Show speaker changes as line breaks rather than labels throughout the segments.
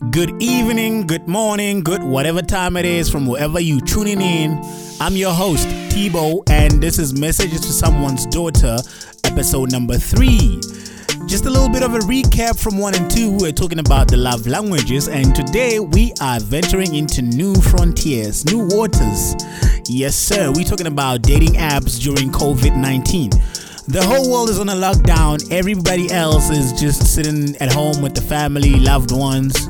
Good evening, good morning, good whatever time it is from wherever you tuning in. I'm your host, Tebow, and this is Messages to Someone's Daughter, episode number three. Just a little bit of a recap from one and two. We're talking about the love languages, and today we are venturing into new frontiers, new waters. Yes, sir. We're talking about dating apps during COVID 19. The whole world is on a lockdown. Everybody else is just sitting at home with the family, loved ones,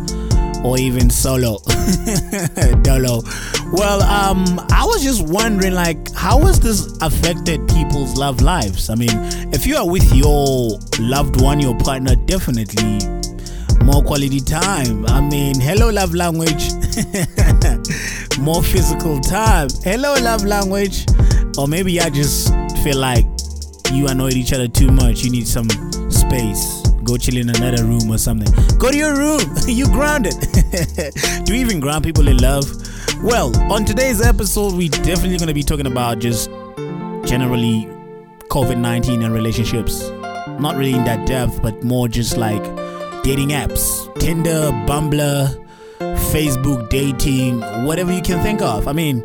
or even solo. Dolo. Well, um, I was just wondering, like, how has this affected people's love lives? I mean, if you are with your loved one, your partner, definitely more quality time. I mean, hello, love language. more physical time. Hello, love language. Or maybe I just feel like you annoyed each other too much. You need some space. Go chill in another room or something. Go to your room. you grounded. Do you even ground people in love? Well, on today's episode, we definitely going to be talking about just generally COVID 19 and relationships. Not really in that depth, but more just like dating apps Tinder, Bumble, Facebook dating, whatever you can think of. I mean,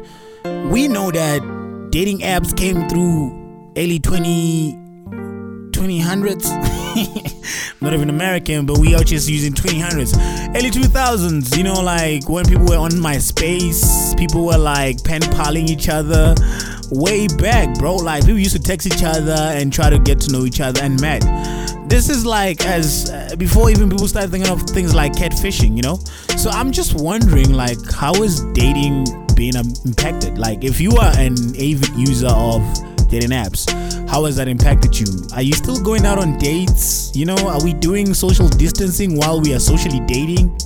we know that dating apps came through early 20 2000s not even american but we are just using 2000s early 2000s you know like when people were on myspace people were like pen paling each other. Way back bro like people used to text each other and try to get to know each other and met. This is like as uh, before even people started thinking of things like catfishing you know? So i'm just wondering like how is dating being um, impacted? Like if you are an avid user of dating apps. How has that impacted you? Are you still going out on dates? You know, are we doing social distancing while we are socially dating?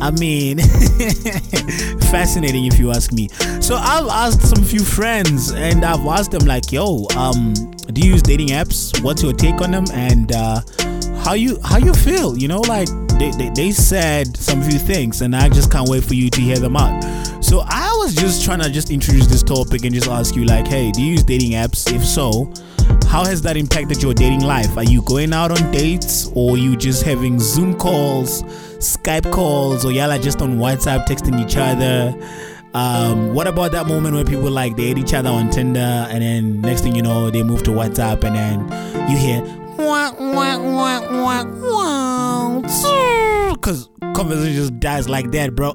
I mean, fascinating if you ask me. So I've asked some few friends and I've asked them like, "Yo, um, do you use dating apps? What's your take on them?" And uh, how you how you feel? You know, like they, they, they said some few things, and I just can't wait for you to hear them out. So I was just trying to just introduce this topic and just ask you like, hey, do you use dating apps? If so, how has that impacted your dating life? Are you going out on dates or you just having Zoom calls, Skype calls, or y'all are just on WhatsApp texting each other? Um, what about that moment where people like they hit each other on Tinder and then next thing you know they move to WhatsApp and then you hear because conversation just dies like that, bro.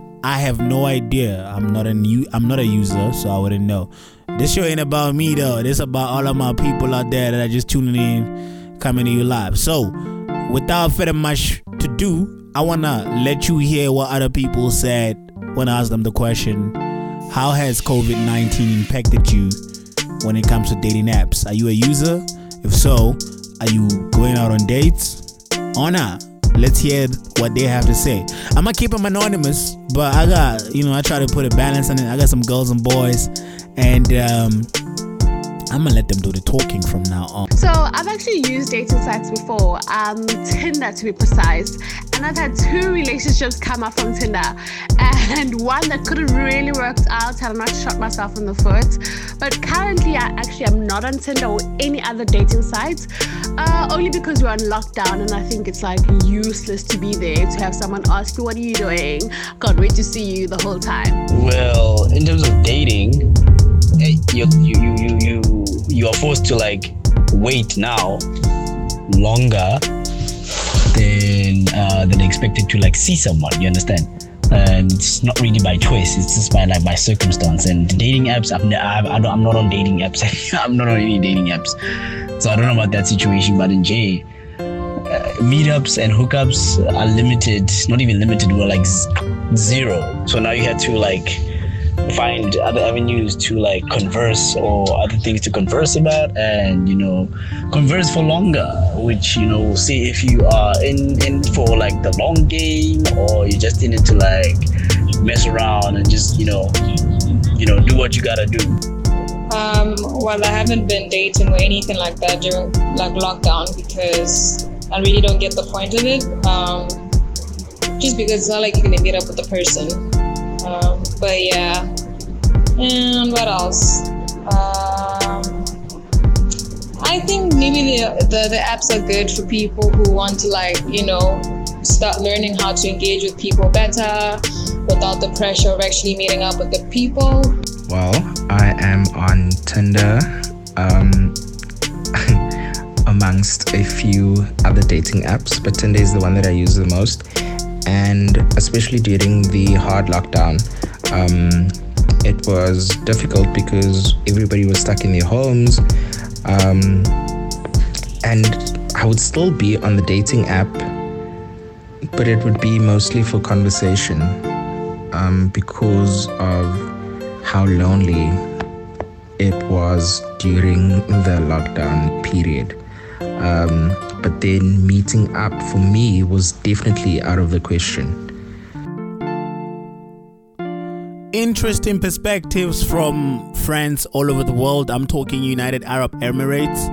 I have no idea. I'm not a new. I'm not a user, so I wouldn't know. This show ain't about me though. This about all of my people out there that are just tuning in, coming to you live. So, without further much to do, I wanna let you hear what other people said when I asked them the question: How has COVID nineteen impacted you when it comes to dating apps? Are you a user? If so, are you going out on dates or not? Let's hear what they have to say. I'm gonna keep them anonymous, but I got, you know, I try to put a balance on it. I got some girls and boys, and um, I'm gonna let them do the talking from now on.
So I've actually used dating sites before, um, Tinder to be precise, and I've had two relationships come up from Tinder, and one that could have really worked out had I not shot myself in the foot. But currently, I actually am not on Tinder or any other dating sites, uh, only because we're on lockdown, and I think it's like useless to be there to have someone ask you, "What are you doing?" Can't wait to see you the whole time.
Well, in terms of dating, eh, you you you you you you are forced to like wait now longer than uh, than expected to like see someone. You understand? And it's not really by choice. It's just by like by circumstance. And dating apps, I've, ne- I've, I I'm not on dating apps. I'm not on any dating apps, so I don't know about that situation. But in J, uh, meetups and hookups are limited. Not even limited. Were like z- zero. So now you had to like find other avenues to like converse or other things to converse about and you know converse for longer which you know see if you are in in for like the long game or you're just in it to like mess around and just you know you know do what you gotta do
Um, well, I haven't been dating or anything like that during like lockdown because I really don't get the point of it. Um, just because it's not like you're gonna meet up with the person. Um, but yeah, and what else? Um, I think maybe the, the the apps are good for people who want to like you know start learning how to engage with people better without the pressure of actually meeting up with the people.
Well, I am on Tinder. Um, amongst a few other dating apps, but Tinder is the one that I use the most. And especially during the hard lockdown, um, it was difficult because everybody was stuck in their homes. Um, and I would still be on the dating app, but it would be mostly for conversation um, because of how lonely it was during the lockdown period. Um, but then meeting up for me was definitely out of the question.
Interesting perspectives from friends all over the world. I'm talking United Arab Emirates,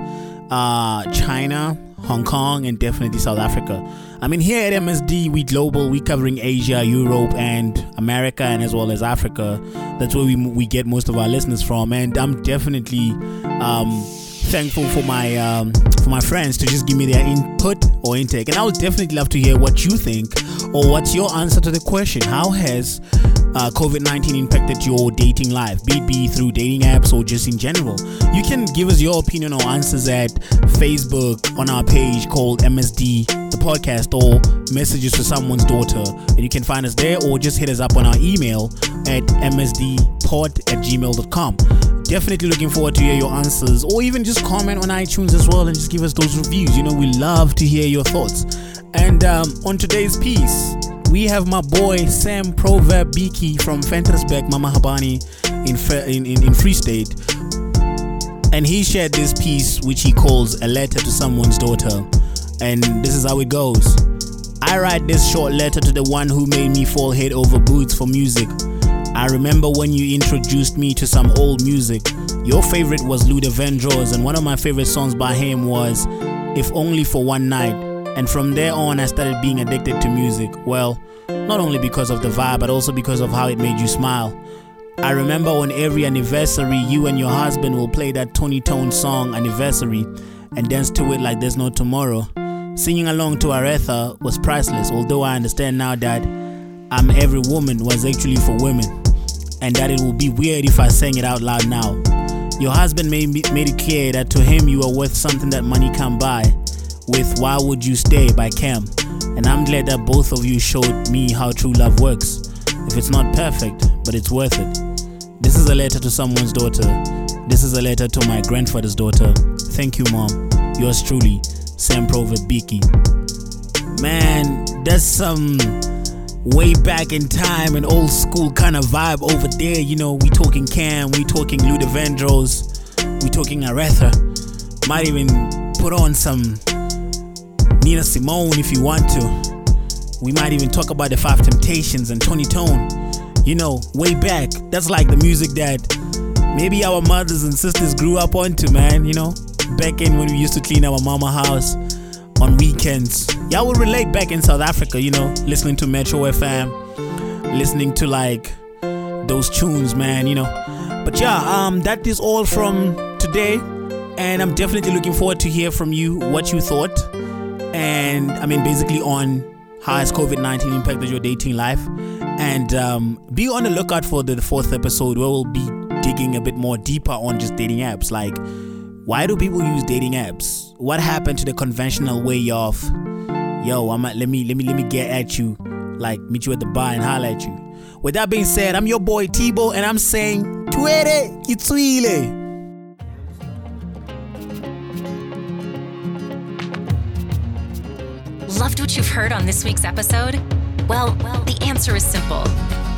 uh, China, Hong Kong, and definitely South Africa. I mean, here at MSD, we global, we covering Asia, Europe, and America, and as well as Africa. That's where we we get most of our listeners from, and I'm definitely um, thankful for my um, for my friends to just give me their input or intake, and I would definitely love to hear what you think or what's your answer to the question: How has uh, COVID 19 impacted your dating life, be it be through dating apps or just in general. You can give us your opinion or answers at Facebook on our page called MSD the podcast or messages to someone's daughter. And you can find us there or just hit us up on our email at msdpod at gmail.com definitely looking forward to hear your answers or even just comment on itunes as well and just give us those reviews you know we love to hear your thoughts and um, on today's piece we have my boy Sam Proverb Biki from Ventersburg, Mamahabane in, in, in, in Free State. And he shared this piece which he calls A Letter to Someone's Daughter. And this is how it goes. I write this short letter to the one who made me fall head over boots for music. I remember when you introduced me to some old music. Your favorite was Luther Vandross, and one of my favorite songs by him was If Only for One Night. And from there on, I started being addicted to music. Well, not only because of the vibe, but also because of how it made you smile. I remember on every anniversary, you and your husband will play that Tony Tone song, Anniversary, and dance to it like there's no tomorrow. Singing along to Aretha was priceless, although I understand now that I'm Every Woman was actually for women, and that it will be weird if I sang it out loud now. Your husband made, made it clear that to him you are worth something that money can't buy, with Why Would You Stay by Kem. And I'm glad that both of you showed me how true love works. If it's not perfect, but it's worth it. This is a letter to someone's daughter. This is a letter to my grandfather's daughter. Thank you, mom. Yours truly, Sam Proverb Biki. Man, that's some way back in time an old school kind of vibe over there. You know, we talking Kem, we talking Luther Vandross, we talking Aretha. Might even put on some Nina Simone if you want to. We might even talk about the Five Temptations and Tony Tone. You know, way back. That's like the music that maybe our mothers and sisters grew up onto, man. You know, back in when we used to clean our mama house on weekends. Y'all would relate back in South Africa, you know, listening to Metro FM, listening to like those tunes, man, you know. But yeah, um, that is all from today, and I'm definitely looking forward to hear from you what you thought and I mean, basically on how has COVID 19 impacted your dating life. And um, be on the lookout for the fourth episode where we'll be digging a bit more deeper on just dating apps. Like, why do people use dating apps? What happened to the conventional way of, yo, I'm at, let me let me let me get at you, like meet you at the bar and holler at you. With that being said, I'm your boy Tebow, and I'm saying, Twere Kitsuile.
Loved what you've heard on this week's episode? Well, well, the answer is simple.